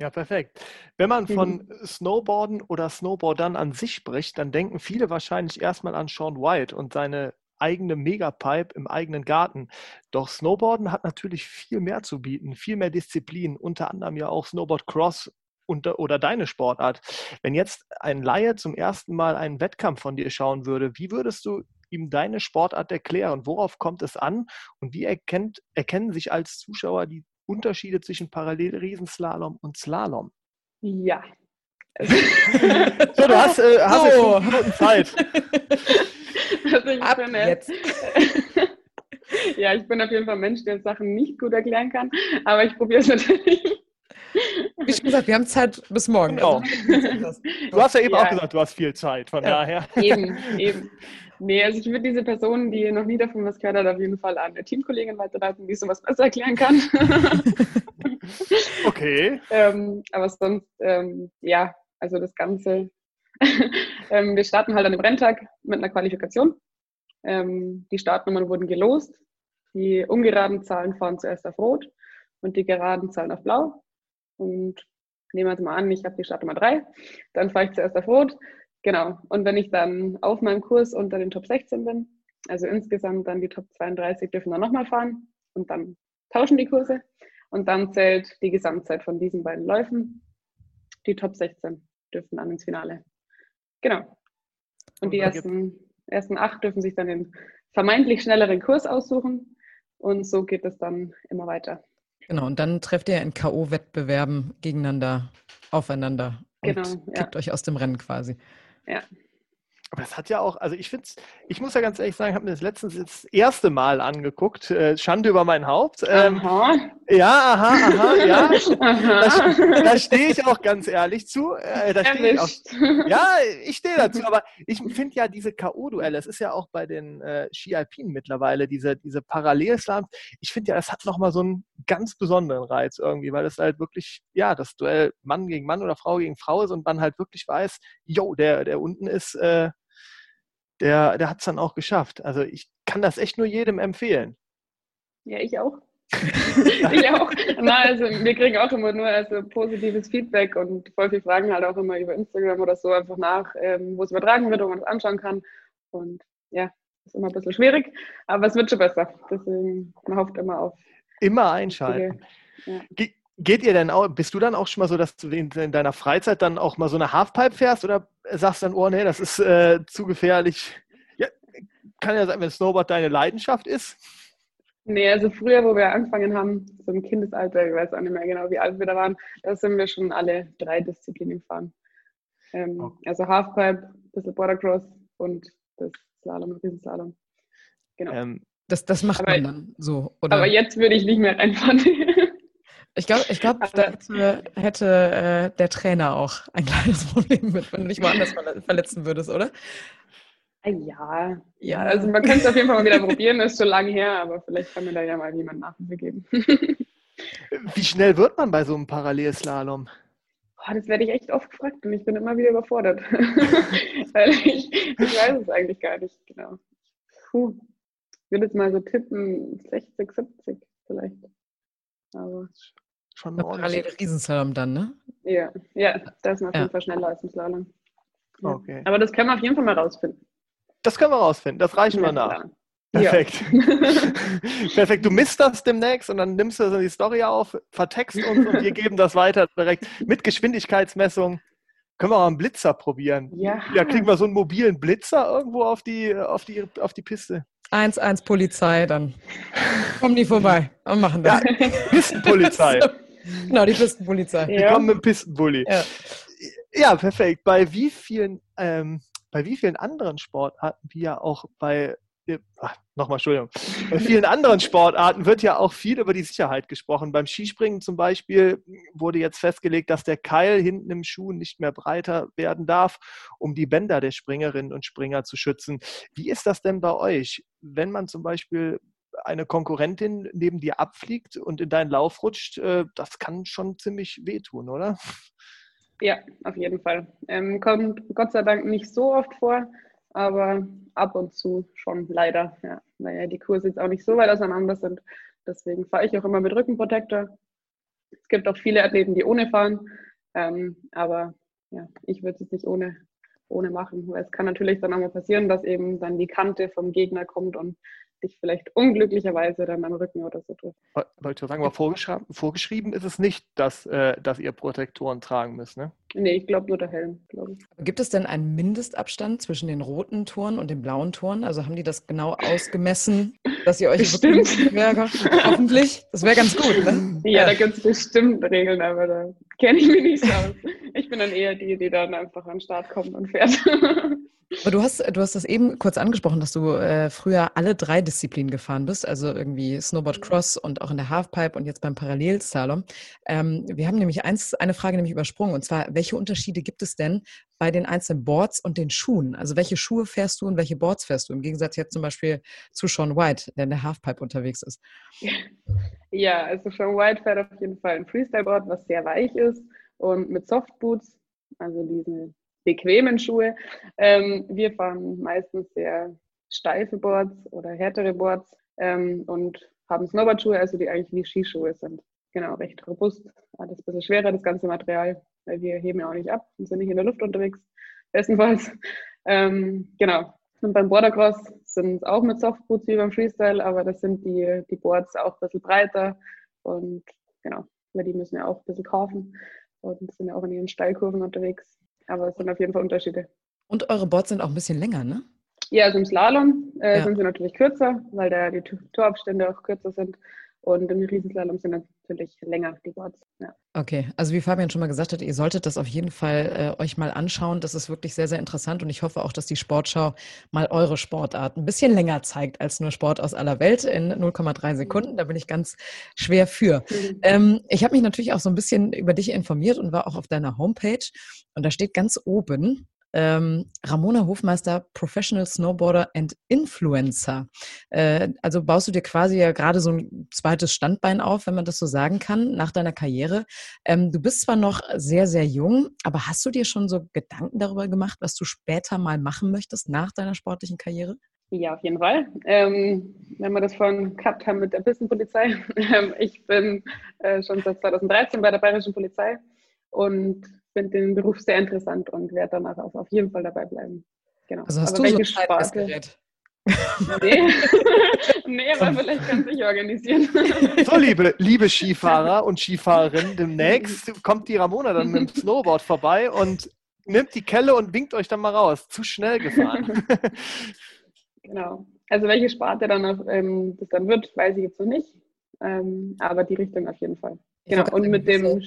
Speaker 2: Ja, perfekt. Wenn man von mhm. Snowboarden oder Snowboardern an sich spricht, dann denken viele wahrscheinlich erstmal an Sean White und seine eigene Megapipe im eigenen Garten. Doch Snowboarden hat natürlich viel mehr zu bieten, viel mehr Disziplinen, unter anderem ja auch Snowboard Cross oder deine Sportart. Wenn jetzt ein Laie zum ersten Mal einen Wettkampf von dir schauen würde, wie würdest du ihm deine Sportart erklären? Worauf kommt es an? Und wie erkennt, erkennen sich als Zuschauer die Unterschiede zwischen Parallelriesenslalom und Slalom?
Speaker 4: Ja.
Speaker 2: so, du hast, äh, hast so. jetzt fünf Minuten Zeit.
Speaker 4: Also ich Ab bin jetzt. *laughs* ja, ich bin auf jeden Fall ein Mensch, der Sachen nicht gut erklären kann, aber ich probiere es natürlich.
Speaker 3: Wie schon gesagt, wir haben Zeit bis morgen. Genau.
Speaker 2: Also, du hast ja eben ja. auch gesagt, du hast viel Zeit, von ja. daher.
Speaker 4: Eben, eben. Nee, also ich würde diese Person, die noch nie davon was gehört hat, auf jeden Fall an eine Teamkollegin weiterleiten, die sowas besser erklären kann. *laughs*
Speaker 2: okay.
Speaker 4: ähm, aber sonst, ähm, ja, also das Ganze *laughs* ähm, wir starten halt an dem Renntag mit einer Qualifikation. Ähm, die Startnummern wurden gelost. Die ungeraden Zahlen fahren zuerst auf Rot und die geraden Zahlen auf Blau. Und nehmen wir jetzt mal an, ich habe die Startnummer 3, dann fahre ich zuerst auf Rot. Genau. Und wenn ich dann auf meinem Kurs unter den Top 16 bin, also insgesamt dann die Top 32 dürfen dann nochmal fahren und dann tauschen die Kurse. Und dann zählt die Gesamtzeit von diesen beiden Läufen. Die Top 16 dürfen dann ins Finale. Genau. Und die ersten, ersten acht dürfen sich dann den vermeintlich schnelleren Kurs aussuchen. Und so geht es dann immer weiter.
Speaker 3: Genau, und dann trefft ihr in K.O.-Wettbewerben gegeneinander, aufeinander und genau, ja. kickt euch aus dem Rennen quasi.
Speaker 4: Ja.
Speaker 2: Aber das hat ja auch, also ich finde es, ich muss ja ganz ehrlich sagen, ich habe mir das letztens das erste Mal angeguckt, äh, Schande über mein Haupt. Ähm, aha. Ja, aha, aha, ja. *laughs* aha. Da, da stehe ich auch ganz ehrlich zu. Äh, da ich auch, *laughs* ja, ich stehe dazu, aber ich finde ja diese K.O.-Duelle, es ist ja auch bei den äh, Ski Alpinen mittlerweile, diese, diese Parallelslams, ich finde ja, das hat nochmal so einen ganz besonderen Reiz irgendwie, weil es halt wirklich, ja, das Duell Mann gegen Mann oder Frau gegen Frau ist und man halt wirklich weiß, jo, der, der unten ist, äh, der, der hat es dann auch geschafft. Also ich kann das echt nur jedem empfehlen.
Speaker 4: Ja, ich auch. *laughs* ich auch. Na, also wir kriegen auch immer nur also positives Feedback und voll viele Fragen halt auch immer über Instagram oder so einfach nach, ähm, wo es übertragen wird, wo man es anschauen kann. Und ja, ist immer ein bisschen schwierig, aber es wird schon besser. Deswegen man hofft immer auf.
Speaker 2: Immer einschalten. Ja. Geht ihr denn auch, bist du dann auch schon mal so, dass du in, in deiner Freizeit dann auch mal so eine Halfpipe fährst oder sagst dann, oh nee, das ist äh, zu gefährlich? Ja, kann ja sein, wenn Snowboard deine Leidenschaft ist.
Speaker 4: Nee, also früher, wo wir angefangen haben, so im Kindesalter, ich weiß auch nicht mehr genau, wie alt wir da waren, da sind wir schon alle drei Disziplinen gefahren. Ähm, okay. Also Halfpipe, ein bisschen Bordercross und das Slalom, Riesenslalom.
Speaker 3: Genau. Ähm, das, das macht aber, man dann so, oder?
Speaker 4: Aber jetzt würde ich nicht mehr reinfahren. *laughs*
Speaker 3: Ich glaube, ich glaub, da hätte, hätte äh, der Trainer auch ein kleines *laughs* Problem mit, wenn du dich woanders verletzen würdest, oder?
Speaker 4: Ja, ja, also man könnte es auf jeden Fall mal wieder probieren, das ist schon lange her, aber vielleicht kann mir da ja mal jemand Nachhilfe geben. *laughs*
Speaker 2: Wie schnell wird man bei so einem Parallelslalom?
Speaker 4: Oh, das werde ich echt oft gefragt und ich bin immer wieder überfordert. *laughs* Weil ich, ich weiß es eigentlich gar nicht genau. Puh. Ich würde jetzt mal so tippen, 60, 70 vielleicht.
Speaker 3: Aber schon parallel Riesenslalom dann, ne?
Speaker 4: Ja, ja, da ist man auf jeden Fall schneller als im Slalom. Ja. Okay. Aber das können wir auf jeden Fall mal rausfinden.
Speaker 2: Das können wir rausfinden, das reichen ja, wir nach. Klar. Perfekt. Ja. *laughs* Perfekt. Du misst das demnächst und dann nimmst du das in die Story auf, vertext uns und wir geben das weiter direkt mit Geschwindigkeitsmessung. Können wir mal einen Blitzer probieren? Ja. Ja, kriegen wir so einen mobilen Blitzer irgendwo auf die, auf die, auf die Piste?
Speaker 3: 1-1 Polizei, dann kommen die vorbei und machen das.
Speaker 2: Ja, Pistenpolizei. *laughs*
Speaker 3: genau, die Pistenpolizei.
Speaker 2: Die kommen mit dem Pistenbully. Ja. ja. perfekt. Bei wie vielen, ähm, bei wie vielen anderen Sportarten, wie ja auch bei nochmal, Entschuldigung. Bei vielen anderen Sportarten wird ja auch viel über die Sicherheit gesprochen. Beim Skispringen zum Beispiel wurde jetzt festgelegt, dass der Keil hinten im Schuh nicht mehr breiter werden darf, um die Bänder der Springerinnen und Springer zu schützen. Wie ist das denn bei euch, wenn man zum Beispiel eine Konkurrentin neben dir abfliegt und in deinen Lauf rutscht? Äh, das kann schon ziemlich wehtun, oder?
Speaker 4: Ja, auf jeden Fall. Ähm, kommt Gott sei Dank nicht so oft vor aber ab und zu schon leider, ja, weil die Kurse jetzt auch nicht so weit auseinander sind. Deswegen fahre ich auch immer mit Rückenprotektor. Es gibt auch viele Athleten, die ohne fahren, ähm, aber ja, ich würde es nicht ohne, ohne machen, weil es kann natürlich dann auch mal passieren, dass eben dann die Kante vom Gegner kommt und dich vielleicht unglücklicherweise dann am Rücken oder so trifft.
Speaker 2: Wollte ich sagen, aber vorgeschrieben, vorgeschrieben ist es nicht, dass, äh, dass ihr Protektoren tragen müsst, ne?
Speaker 4: Nee, ich glaube nur der Helm, glaube ich.
Speaker 3: Gibt es denn einen Mindestabstand zwischen den roten Toren und den blauen Toren? Also haben die das genau ausgemessen, dass ihr euch
Speaker 4: bestimmt
Speaker 3: wäre? Hoffentlich. Das wäre ganz gut, ne?
Speaker 4: Ja, ja. da gibt es bestimmt Regeln, aber da kenne ich mich nicht so aus. Ich bin dann eher die, die dann einfach an den Start kommt und fährt. *laughs*
Speaker 3: Aber du hast, du hast das eben kurz angesprochen, dass du äh, früher alle drei Disziplinen gefahren bist, also irgendwie Snowboard mhm. Cross und auch in der Halfpipe und jetzt beim Parallelslalom. Ähm, wir haben nämlich eins, eine Frage nämlich übersprungen und zwar, welche Unterschiede gibt es denn bei den einzelnen Boards und den Schuhen? Also welche Schuhe fährst du und welche Boards fährst du? Im Gegensatz jetzt zum Beispiel zu Sean White, der in der Halfpipe unterwegs ist. *laughs*
Speaker 4: Ja, also Sean White fährt auf jeden Fall ein Freestyle-Board, was sehr weich ist und mit Softboots, also diesen bequemen Schuhe. Ähm, wir fahren meistens sehr steife Boards oder härtere Boards ähm, und haben Snowboardschuhe, also die eigentlich wie Skischuhe sind. Genau, recht robust, alles ein bisschen schwerer, das ganze Material, weil wir heben ja auch nicht ab und sind nicht in der Luft unterwegs, bestenfalls. Ähm, genau. Und beim Bordercross sind es auch mit Softboots wie beim Freestyle, aber das sind die, die Boards auch ein bisschen breiter und genau, weil die müssen ja auch ein bisschen kaufen und sind ja auch in ihren Steilkurven unterwegs. Aber es sind auf jeden Fall Unterschiede.
Speaker 3: Und eure Boards sind auch ein bisschen länger, ne?
Speaker 4: Ja, also im Slalom äh, ja. sind sie natürlich kürzer, weil da die Torabstände auch kürzer sind. Und im Riesenslalom sind natürlich länger die Boards. Ja.
Speaker 3: Okay, also wie Fabian schon mal gesagt hat, ihr solltet das auf jeden Fall äh, euch mal anschauen. Das ist wirklich sehr, sehr interessant und ich hoffe auch, dass die Sportschau mal eure Sportart ein bisschen länger zeigt als nur Sport aus aller Welt in 0,3 Sekunden. Da bin ich ganz schwer für. Mhm. Ähm, ich habe mich natürlich auch so ein bisschen über dich informiert und war auch auf deiner Homepage und da steht ganz oben, ähm, Ramona Hofmeister, Professional Snowboarder and Influencer. Äh, also baust du dir quasi ja gerade so ein zweites Standbein auf, wenn man das so sagen kann, nach deiner Karriere. Ähm, du bist zwar noch sehr, sehr jung, aber hast du dir schon so Gedanken darüber gemacht, was du später mal machen möchtest nach deiner sportlichen Karriere?
Speaker 4: Ja, auf jeden Fall. Ähm, wenn wir das vorhin gehabt haben mit der Pistenpolizei. *laughs* Ähm, ich bin äh, schon seit 2013 bei der Bayerischen Polizei und finde den Beruf sehr interessant und werde danach auch auf jeden Fall dabei bleiben.
Speaker 3: Genau. Also hast aber du so ein Sparte?
Speaker 4: Nee. *laughs* nee, aber vielleicht kann sich organisieren.
Speaker 2: So, liebe, liebe Skifahrer und Skifahrerinnen, demnächst kommt die Ramona dann mit dem Snowboard vorbei und nimmt die Kelle und winkt euch dann mal raus. Zu schnell gefahren. *laughs*
Speaker 4: Genau. Also welche Sparte dann auf, ähm, das dann wird, weiß ich jetzt noch nicht. Ähm, aber die Richtung auf jeden Fall. Genau. Und mit dem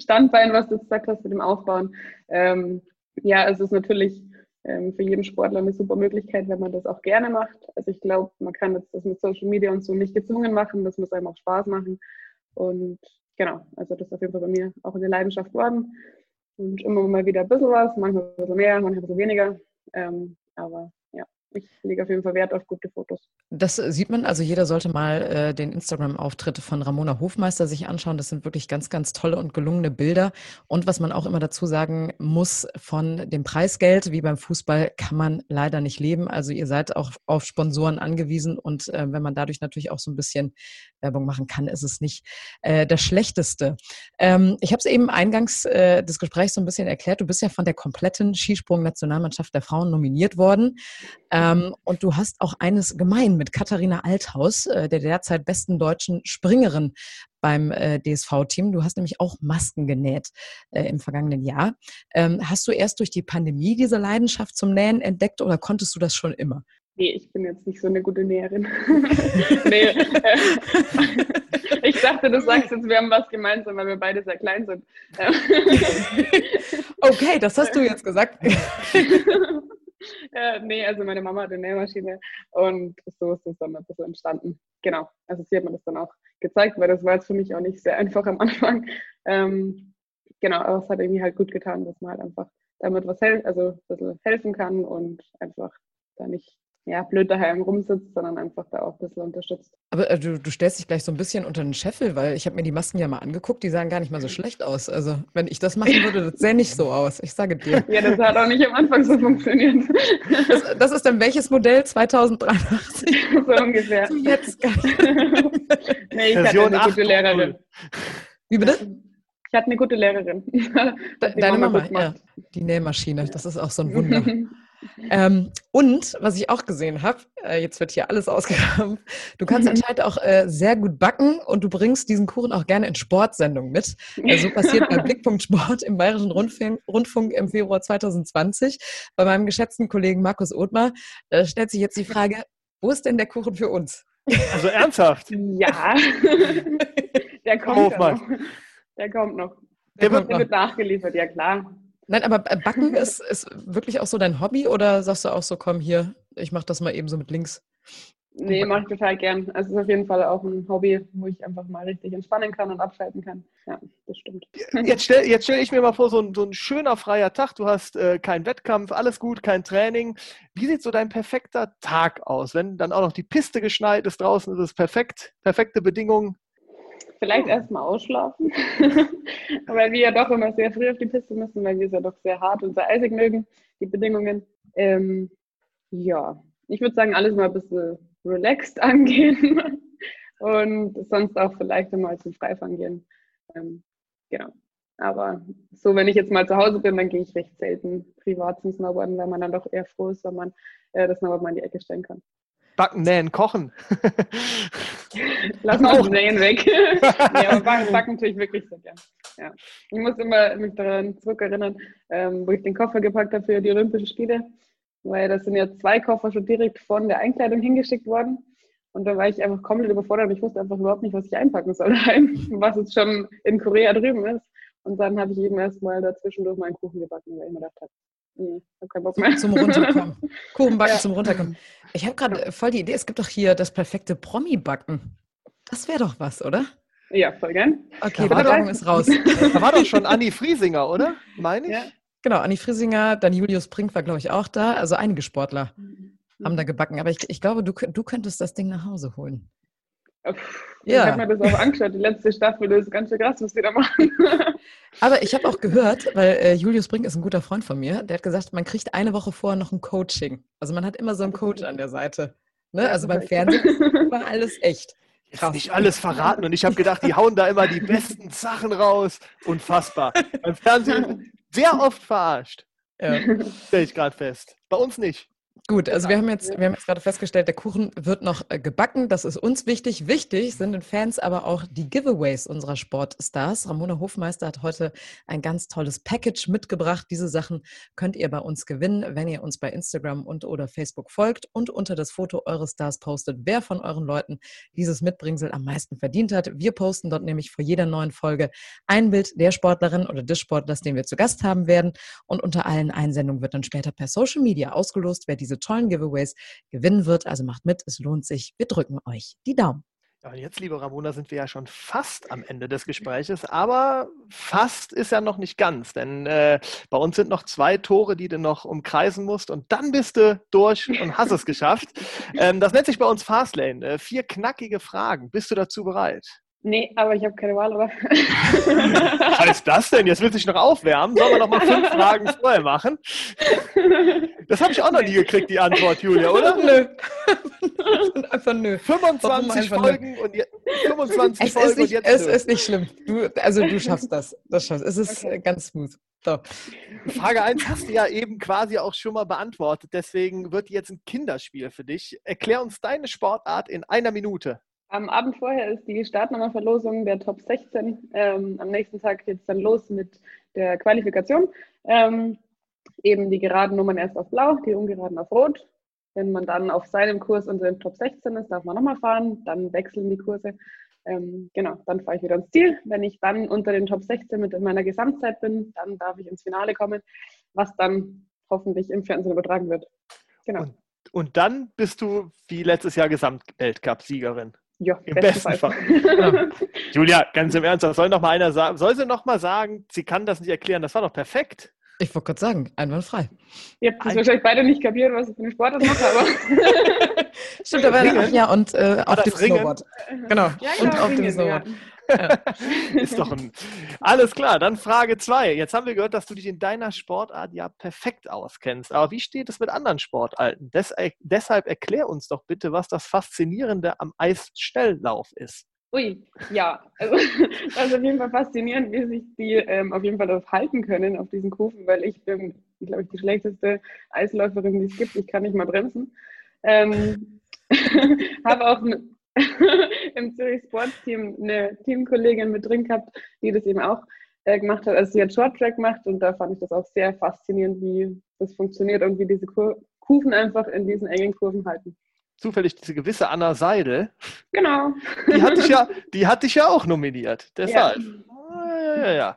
Speaker 4: Standbein, was du gesagt hast, mit dem Aufbauen. Ähm, ja, es ist natürlich ähm, für jeden Sportler eine super Möglichkeit, wenn man das auch gerne macht. Also ich glaube, man kann jetzt das mit Social Media und so nicht gezwungen machen, das muss einem auch Spaß machen. Und genau, also das ist auf jeden Fall bei mir auch eine Leidenschaft geworden. Und immer mal wieder ein bisschen was, manchmal ein bisschen mehr, manchmal ein bisschen weniger. Ähm, aber ich lege auf jeden Fall Wert auf gute Fotos.
Speaker 3: Das sieht man, also jeder sollte mal äh, den Instagram-Auftritt von Ramona Hofmeister sich anschauen. Das sind wirklich ganz, ganz tolle und gelungene Bilder. Und was man auch immer dazu sagen muss, von dem Preisgeld, wie beim Fußball, kann man leider nicht leben. Also ihr seid auch auf Sponsoren angewiesen und äh, wenn man dadurch natürlich auch so ein bisschen Werbung machen kann, ist es nicht äh, das Schlechteste. Ähm, ich habe es eben eingangs äh, des Gesprächs so ein bisschen erklärt. Du bist ja von der kompletten Skisprung-Nationalmannschaft der Frauen nominiert worden. Ähm, und du hast auch eines gemein mit Katharina Althaus, äh, der derzeit besten deutschen Springerin beim äh, DSV-Team. Du hast nämlich auch Masken genäht äh, im vergangenen Jahr. Ähm, hast du erst durch die Pandemie diese Leidenschaft zum Nähen entdeckt oder konntest du das schon immer?
Speaker 4: Nee, ich bin jetzt nicht so eine gute Näherin. *laughs* nee, *laughs* ich dachte, du sagst jetzt, wir haben was gemeinsam, weil wir beide sehr klein sind. *laughs*
Speaker 3: okay, das hast du jetzt gesagt. *laughs*
Speaker 4: äh, nee, also meine Mama hat eine Nähmaschine und so ist es dann ein bisschen entstanden. Genau, also sie hat mir das dann auch gezeigt, weil das war jetzt für mich auch nicht sehr einfach am Anfang. *laughs* Ähm, genau, aber es hat irgendwie halt gut getan, dass man halt einfach damit was hel also ein bisschen helfen kann und einfach da nicht ja, blöd daheim rumsitzt, sondern einfach da auch ein bisschen unterstützt.
Speaker 3: Aber äh, du, du stellst dich gleich so ein bisschen unter den Scheffel, weil ich habe mir die Masken ja mal angeguckt, die sahen gar nicht mal so schlecht aus. Also wenn ich das machen würde, das sähe nicht so aus, ich sage dir. *laughs*
Speaker 4: Ja, das hat auch nicht am Anfang so funktioniert.
Speaker 3: Das, das ist dann welches Modell? 2083? *laughs*
Speaker 4: So ungefähr.
Speaker 3: Zu jetzt gar *laughs*
Speaker 4: nee, ich Version hatte eine gute Lehrerin.
Speaker 3: Wie bitte?
Speaker 4: Ich hatte eine gute Lehrerin.
Speaker 3: Deine Mama, Mama ja. Die Nähmaschine, das ist auch so ein Wunder. Ähm, und was ich auch gesehen habe, äh, jetzt wird hier alles *laughs* ausgegraben, du kannst anscheinend auch äh, sehr gut backen und du bringst diesen Kuchen auch gerne in Sportsendungen mit. Äh, so passiert bei *laughs* Blickpunkt Sport im Bayerischen Rundfunk, Rundfunk, im Februar 2020. Bei meinem geschätzten Kollegen Markus Othmar äh, stellt sich jetzt die Frage, wo ist denn der Kuchen für uns?
Speaker 2: Also ernsthaft?
Speaker 4: ja, *laughs* der kommt noch. Der kommt noch. Der, der wird, wird nachgeliefert, ja klar.
Speaker 3: Nein, aber äh, Backen *laughs* ist, ist wirklich auch so dein Hobby oder sagst du auch so, komm hier, ich mach das mal eben so mit links?
Speaker 4: Nee, mache ich total gern. Also es ist auf jeden Fall auch ein Hobby, wo ich einfach mal richtig entspannen kann und abschalten kann. Ja, das stimmt.
Speaker 2: Jetzt stelle jetzt stell ich mir mal vor, so ein, so ein schöner freier Tag. Du hast äh, keinen Wettkampf, alles gut, kein Training. Wie sieht so dein perfekter Tag aus? Wenn dann auch noch die Piste geschneit ist, draußen ist es perfekt, perfekte Bedingungen.
Speaker 4: Vielleicht erstmal ausschlafen, *laughs* weil wir ja doch immer sehr früh auf die Piste müssen, weil wir es ja doch sehr hart und sehr eisig mögen, die Bedingungen. Ähm, ja, ich würde sagen, alles mal ein bisschen relaxed *laughs* angehen und sonst auch vielleicht mal zum Freifahren gehen. Ähm, genau. Aber so, wenn ich jetzt mal zu Hause bin, dann gehe ich recht selten privat zum Snowboarden, weil man dann doch eher froh ist, wenn man äh, das Snowboard mal in die Ecke stellen kann.
Speaker 2: Backen, nähen, kochen.
Speaker 4: Lass mal das *laughs* Nähen weg. *laughs* ja, aber backen, backen tue ich wirklich sehr gern. Ja. Ich muss immer mich daran zurückerinnern, ähm, wo ich den Koffer gepackt habe für die Olympischen Spiele, weil das sind ja zwei Koffer schon direkt von der Einkleidung hingeschickt worden. Und da war ich einfach komplett überfordert. Ich wusste einfach überhaupt nicht, was ich einpacken soll, *laughs* was jetzt schon in Korea drüben ist. Und dann habe ich eben erstmal dazwischendurch meinen Kuchen gebacken, weil ich mir gedacht habe, nee, ich habe keinen Bock mehr.
Speaker 3: Zum Runterkommen. *laughs* Kuchenbacken ja. zum Runterkommen. Ich habe gerade voll die Idee, es gibt doch hier das perfekte Promi-Backen. Das wäre doch was, oder?
Speaker 4: Ja, voll gern.
Speaker 3: Okay, die Bewerbung ist raus.
Speaker 2: Da war doch schon Anni Friesinger, oder? Meine ich? Ja.
Speaker 3: Genau, Anni Friesinger, dann Julius Brink war, glaube ich, auch da. Also einige Sportler mhm. haben da gebacken. Aber ich, ich glaube, du, du könntest das Ding nach Hause holen.
Speaker 4: Ich ja. habe mir das auch angeschaut, die letzte Staffel, das ist ganz schön krass, was die da machen. *laughs*
Speaker 3: Aber ich habe auch gehört, weil äh, Julius Brink ist ein guter Freund von mir, der hat gesagt, man kriegt eine Woche vorher noch ein Coaching. Also man hat immer so einen Coach an der Seite. Ne? Also beim Fernsehen *laughs* war alles echt.
Speaker 2: Krass. nicht alles verraten und ich habe gedacht, die hauen da immer die besten Sachen raus. Unfassbar. Beim Fernsehen *laughs* sehr oft verarscht. Ja. Stelle ich gerade fest. Bei uns nicht.
Speaker 3: Gut, also wir haben jetzt, wir haben jetzt gerade festgestellt, der Kuchen wird noch äh, gebacken. Das ist uns wichtig. Wichtig sind den Fans aber auch die Giveaways unserer Sportstars. Ramona Hofmeister hat heute ein ganz tolles Package mitgebracht. Diese Sachen könnt ihr bei uns gewinnen, wenn ihr uns bei Instagram und oder Facebook folgt und unter das Foto eures Stars postet, wer von euren Leuten dieses Mitbringsel am meisten verdient hat. Wir posten dort nämlich vor jeder neuen Folge ein Bild der Sportlerin oder des Sportlers, den wir zu Gast haben werden. Und unter allen Einsendungen wird dann später per Social Media ausgelost, wer diese tollen Giveaways gewinnen wird. Also macht mit, es lohnt sich. Wir drücken euch die Daumen.
Speaker 2: Ja, und jetzt, liebe Ramona, sind wir ja schon fast am Ende des Gespräches, aber fast ist ja noch nicht ganz, denn äh, bei uns sind noch zwei Tore, die du noch umkreisen musst und dann bist du durch und hast es geschafft. *laughs* Ähm, das nennt sich bei uns Fastlane. Äh, vier knackige Fragen. Bist du dazu bereit?
Speaker 4: Nee, aber ich habe keine Wahl, oder?
Speaker 2: Was heißt das denn? Jetzt will sich noch aufwärmen. Sollen wir noch mal fünf *laughs* Fragen vorher machen? *laughs* Das habe ich auch noch nie gekriegt, die Antwort, Julia, oder? *laughs* Nö. *laughs*
Speaker 3: Einfach nö.
Speaker 2: 25 Folgen nö? und je, 25
Speaker 3: es Folgen ist nicht, und jetzt. Es nö. ist nicht schlimm. Du, also du schaffst das. das schaffst. Es ist okay. ganz smooth. So.
Speaker 2: Frage 1 hast du ja eben quasi auch schon mal beantwortet. Deswegen wird jetzt ein Kinderspiel für dich. Erklär uns deine Sportart in einer Minute.
Speaker 4: Am Abend vorher ist die Startnummerverlosung der Top 16. Ähm, am nächsten Tag geht es dann los mit der Qualifikation. Ähm, eben die geraden Nummern erst auf blau, die ungeraden auf rot. Wenn man dann auf seinem Kurs unter den Top 16 ist, darf man nochmal fahren. Dann wechseln die Kurse. Ähm, genau, dann fahre ich wieder ans Ziel. Wenn ich dann unter den Top 16 mit meiner Gesamtzeit bin, dann darf ich ins Finale kommen, was dann hoffentlich im Fernsehen übertragen wird.
Speaker 2: Genau. Und, und dann bist du wie letztes Jahr Gesamtweltcup-Siegerin.
Speaker 4: Ja,
Speaker 2: im besten Fall. Fall. *laughs* Julia, ganz im Ernst, soll noch mal einer sagen, soll sie noch mal sagen, sie kann das nicht erklären, das war doch perfekt.
Speaker 3: Ich wollte gerade sagen, einwandfrei.
Speaker 4: Ihr habt das wahrscheinlich beide nicht kapiert, was ich für eine Sportart mache, aber. *laughs*
Speaker 3: Stimmt, aber ach ja, und äh, auf dem
Speaker 2: Ringen? Snowboard.
Speaker 3: Genau.
Speaker 2: Ja, genau und auf Ringen, dem Snowboard. Ja. *laughs* Ist doch ein. Alles klar, dann Frage 2. Jetzt haben wir gehört, dass du dich in deiner Sportart ja perfekt auskennst. Aber wie steht es mit anderen Sportarten? Des, deshalb erklär uns doch bitte, was das Faszinierende am Eisschnelllauf ist.
Speaker 4: Ui, ja. Also, *laughs* das ist auf jeden Fall faszinierend, wie sich die ähm, auf jeden Fall darauf halten können, auf diesen Kufen, weil ich bin, glaube ich, die schlechteste Eisläuferin, die es gibt. Ich kann nicht mal bremsen. Ähm, *laughs* habe auch *laughs* im Zürich Sports Team eine Teamkollegin mit drin gehabt, die das eben auch äh, gemacht hat. Also sie hat Short Track gemacht und da fand ich das auch sehr faszinierend, wie das funktioniert und wie diese Kur Kufen einfach in diesen engen Kurven halten.
Speaker 2: Zufällig diese gewisse Anna Seidel.
Speaker 4: Genau.
Speaker 2: Die hatte ich ja, *laughs* die hatte ich ja auch nominiert. Deshalb. Ja. Ah, ja, ja, ja. ja.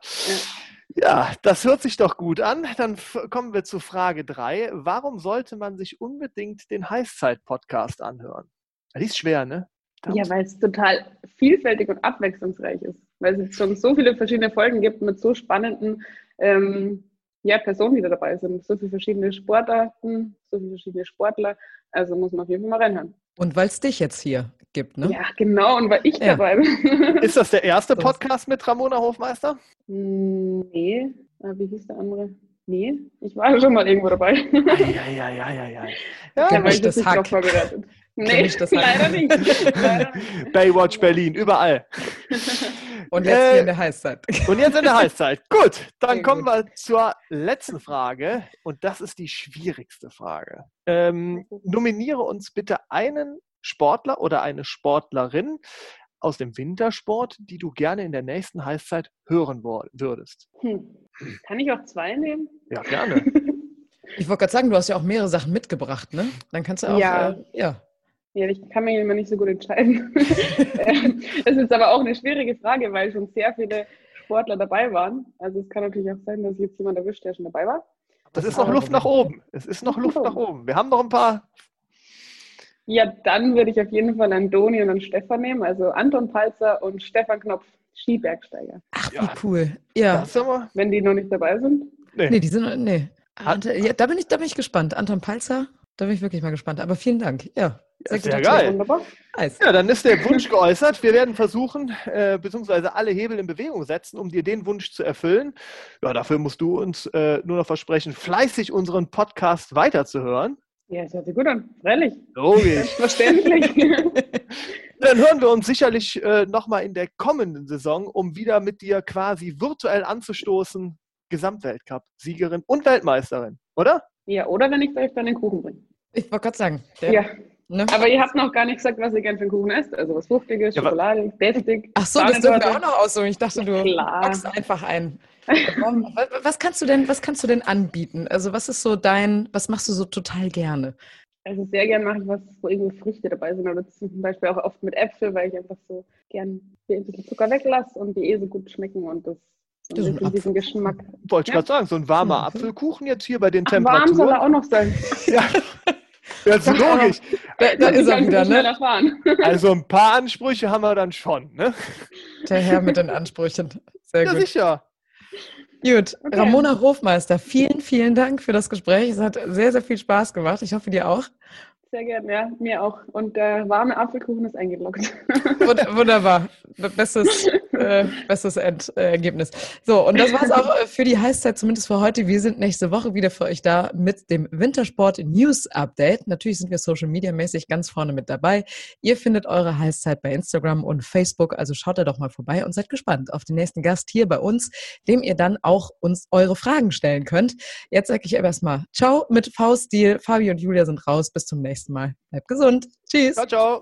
Speaker 2: Ja, das hört sich doch gut an. Dann kommen wir zu Frage 3. Warum sollte man sich unbedingt den Heißzeit-Podcast anhören? Die ist schwer, ne?
Speaker 4: Ja, weil es total vielfältig und abwechslungsreich ist. Weil es schon so viele verschiedene Folgen gibt mit so spannenden ähm, ja, Personen, die da dabei sind. So viele verschiedene Sportarten, so viele verschiedene Sportler. Also muss man auf jeden Fall mal reinhören.
Speaker 3: Und weil es dich jetzt hier gibt, ne?
Speaker 4: Ja, genau. Und weil ich ja. dabei bin. *laughs*
Speaker 2: Ist das der erste Podcast mit Ramona Hofmeister?
Speaker 4: Hm, nee. Ah, wie hieß der andere? Nee, ich war schon mal irgendwo dabei.
Speaker 2: Ja, ja, ja, ja, ja.
Speaker 3: Ja, ja ich das Hack. vorbereitet.
Speaker 4: Nee, das leider nicht.
Speaker 2: Baywatch Berlin, überall.
Speaker 3: Und jetzt äh, in der Heißzeit.
Speaker 2: Und jetzt in der Heißzeit. *laughs* Gut, dann Sehr kommen gut. wir zur letzten Frage. Und das ist die schwierigste Frage. Ähm, nominiere uns bitte einen Sportler oder eine Sportlerin aus dem Wintersport, die du gerne in der nächsten Heißzeit hören würdest. Hm.
Speaker 4: Kann ich auch zwei nehmen?
Speaker 2: Ja, gerne. *laughs*
Speaker 3: Ich wollte gerade sagen, du hast ja auch mehrere Sachen mitgebracht, ne? Dann kannst du auch.
Speaker 4: Ja. Äh, ja. Ja, ich kann mich immer nicht so gut entscheiden. *laughs* *laughs* Ähm, es ist aber auch eine schwierige Frage, weil schon sehr viele Sportler dabei waren. Also es kann natürlich auch sein, dass jetzt jemand erwischt, der schon dabei war.
Speaker 2: Das ist noch Luft nach oben. Es ist noch Luft nach oben. Wir haben noch ein paar.
Speaker 4: Ja, dann würde ich auf jeden Fall an Doni und an Stefan nehmen. Also Anton Palzer und Stefan Knopf, Skibergsteiger.
Speaker 3: Ach, wie cool. Ja.
Speaker 4: Wenn die noch nicht dabei sind.
Speaker 3: Nee, nee die sind. Nee. Ja, da, bin ich, da bin ich gespannt. Anton Palzer, da bin ich wirklich mal gespannt. Aber vielen Dank. Ja.
Speaker 2: Ja, sehr geil. Wunderbar. Ja, dann ist der Wunsch geäußert. Wir werden versuchen, äh, beziehungsweise alle Hebel in Bewegung setzen, um dir den Wunsch zu erfüllen. Ja, dafür musst du uns äh, nur noch versprechen, fleißig unseren Podcast weiterzuhören.
Speaker 4: Ja, das hört sich gut an. Freilich.
Speaker 2: Logisch.
Speaker 4: Verständlich. *laughs*
Speaker 2: Dann hören wir uns sicherlich äh, nochmal in der kommenden Saison, um wieder mit dir quasi virtuell anzustoßen. Gesamtweltcup-Siegerin und Weltmeisterin, oder?
Speaker 4: Ja, oder wenn ich euch dann den Kuchen bringe.
Speaker 3: Ich wollte gerade sagen.
Speaker 4: Der, ja. Ne? Aber ihr habt noch gar nicht gesagt, was ihr gerne für einen Kuchen esst. Also was Fruchtiges, ja, Schokolade, deftig.
Speaker 3: Ach so, das dürfen wir auch noch aussuchen. Ich dachte, du packst einfach ein. Was kannst du denn, was kannst du denn anbieten? Also was ist so dein, was machst du so total gerne?
Speaker 4: Also sehr gerne mache ich was, wo irgendwie Früchte dabei sind. Oder zum Beispiel auch oft mit Äpfel, weil ich einfach so gern ein bisschen Zucker weglasse und die eh so gut schmecken und das so ein bisschen diesen Geschmack.
Speaker 2: Wollte ich ja? gerade sagen, so ein warmer mhm. Apfelkuchen jetzt hier bei den Ach, Temperaturen. Warm soll
Speaker 4: er auch noch sein. *laughs*
Speaker 2: ja. Ja, ist *laughs* logisch.
Speaker 3: Da, da ist er wieder, ne? *laughs*
Speaker 2: Also ein paar Ansprüche haben wir dann schon, ne?
Speaker 3: Der Herr mit den Ansprüchen. Sehr
Speaker 2: ja,
Speaker 3: gut.
Speaker 2: sicher.
Speaker 3: Gut, okay. Ramona Hofmeister, vielen, vielen Dank für das Gespräch. Es hat sehr, sehr viel Spaß gemacht. Ich hoffe, dir auch.
Speaker 4: Sehr gerne, ja, mir auch. Und der warme Apfelkuchen ist eingeloggt. *laughs*
Speaker 3: Wunderbar. Bestes, äh, bestes Endergebnis. So, und das war es auch äh, für die Heißzeit, zumindest für heute. Wir sind nächste Woche wieder für euch da mit dem Wintersport News Update. Natürlich sind wir Social Media mäßig ganz vorne mit dabei. Ihr findet eure Heißzeit bei Instagram und Facebook, also schaut da doch mal vorbei und seid gespannt auf den nächsten Gast hier bei uns, dem ihr dann auch uns eure Fragen stellen könnt. Jetzt sage ich erstmal Ciao mit V-Stil. Fabi und Julia sind raus. Bis zum nächsten Mal. Bleibt gesund. Tschüss.
Speaker 2: Ciao, ciao.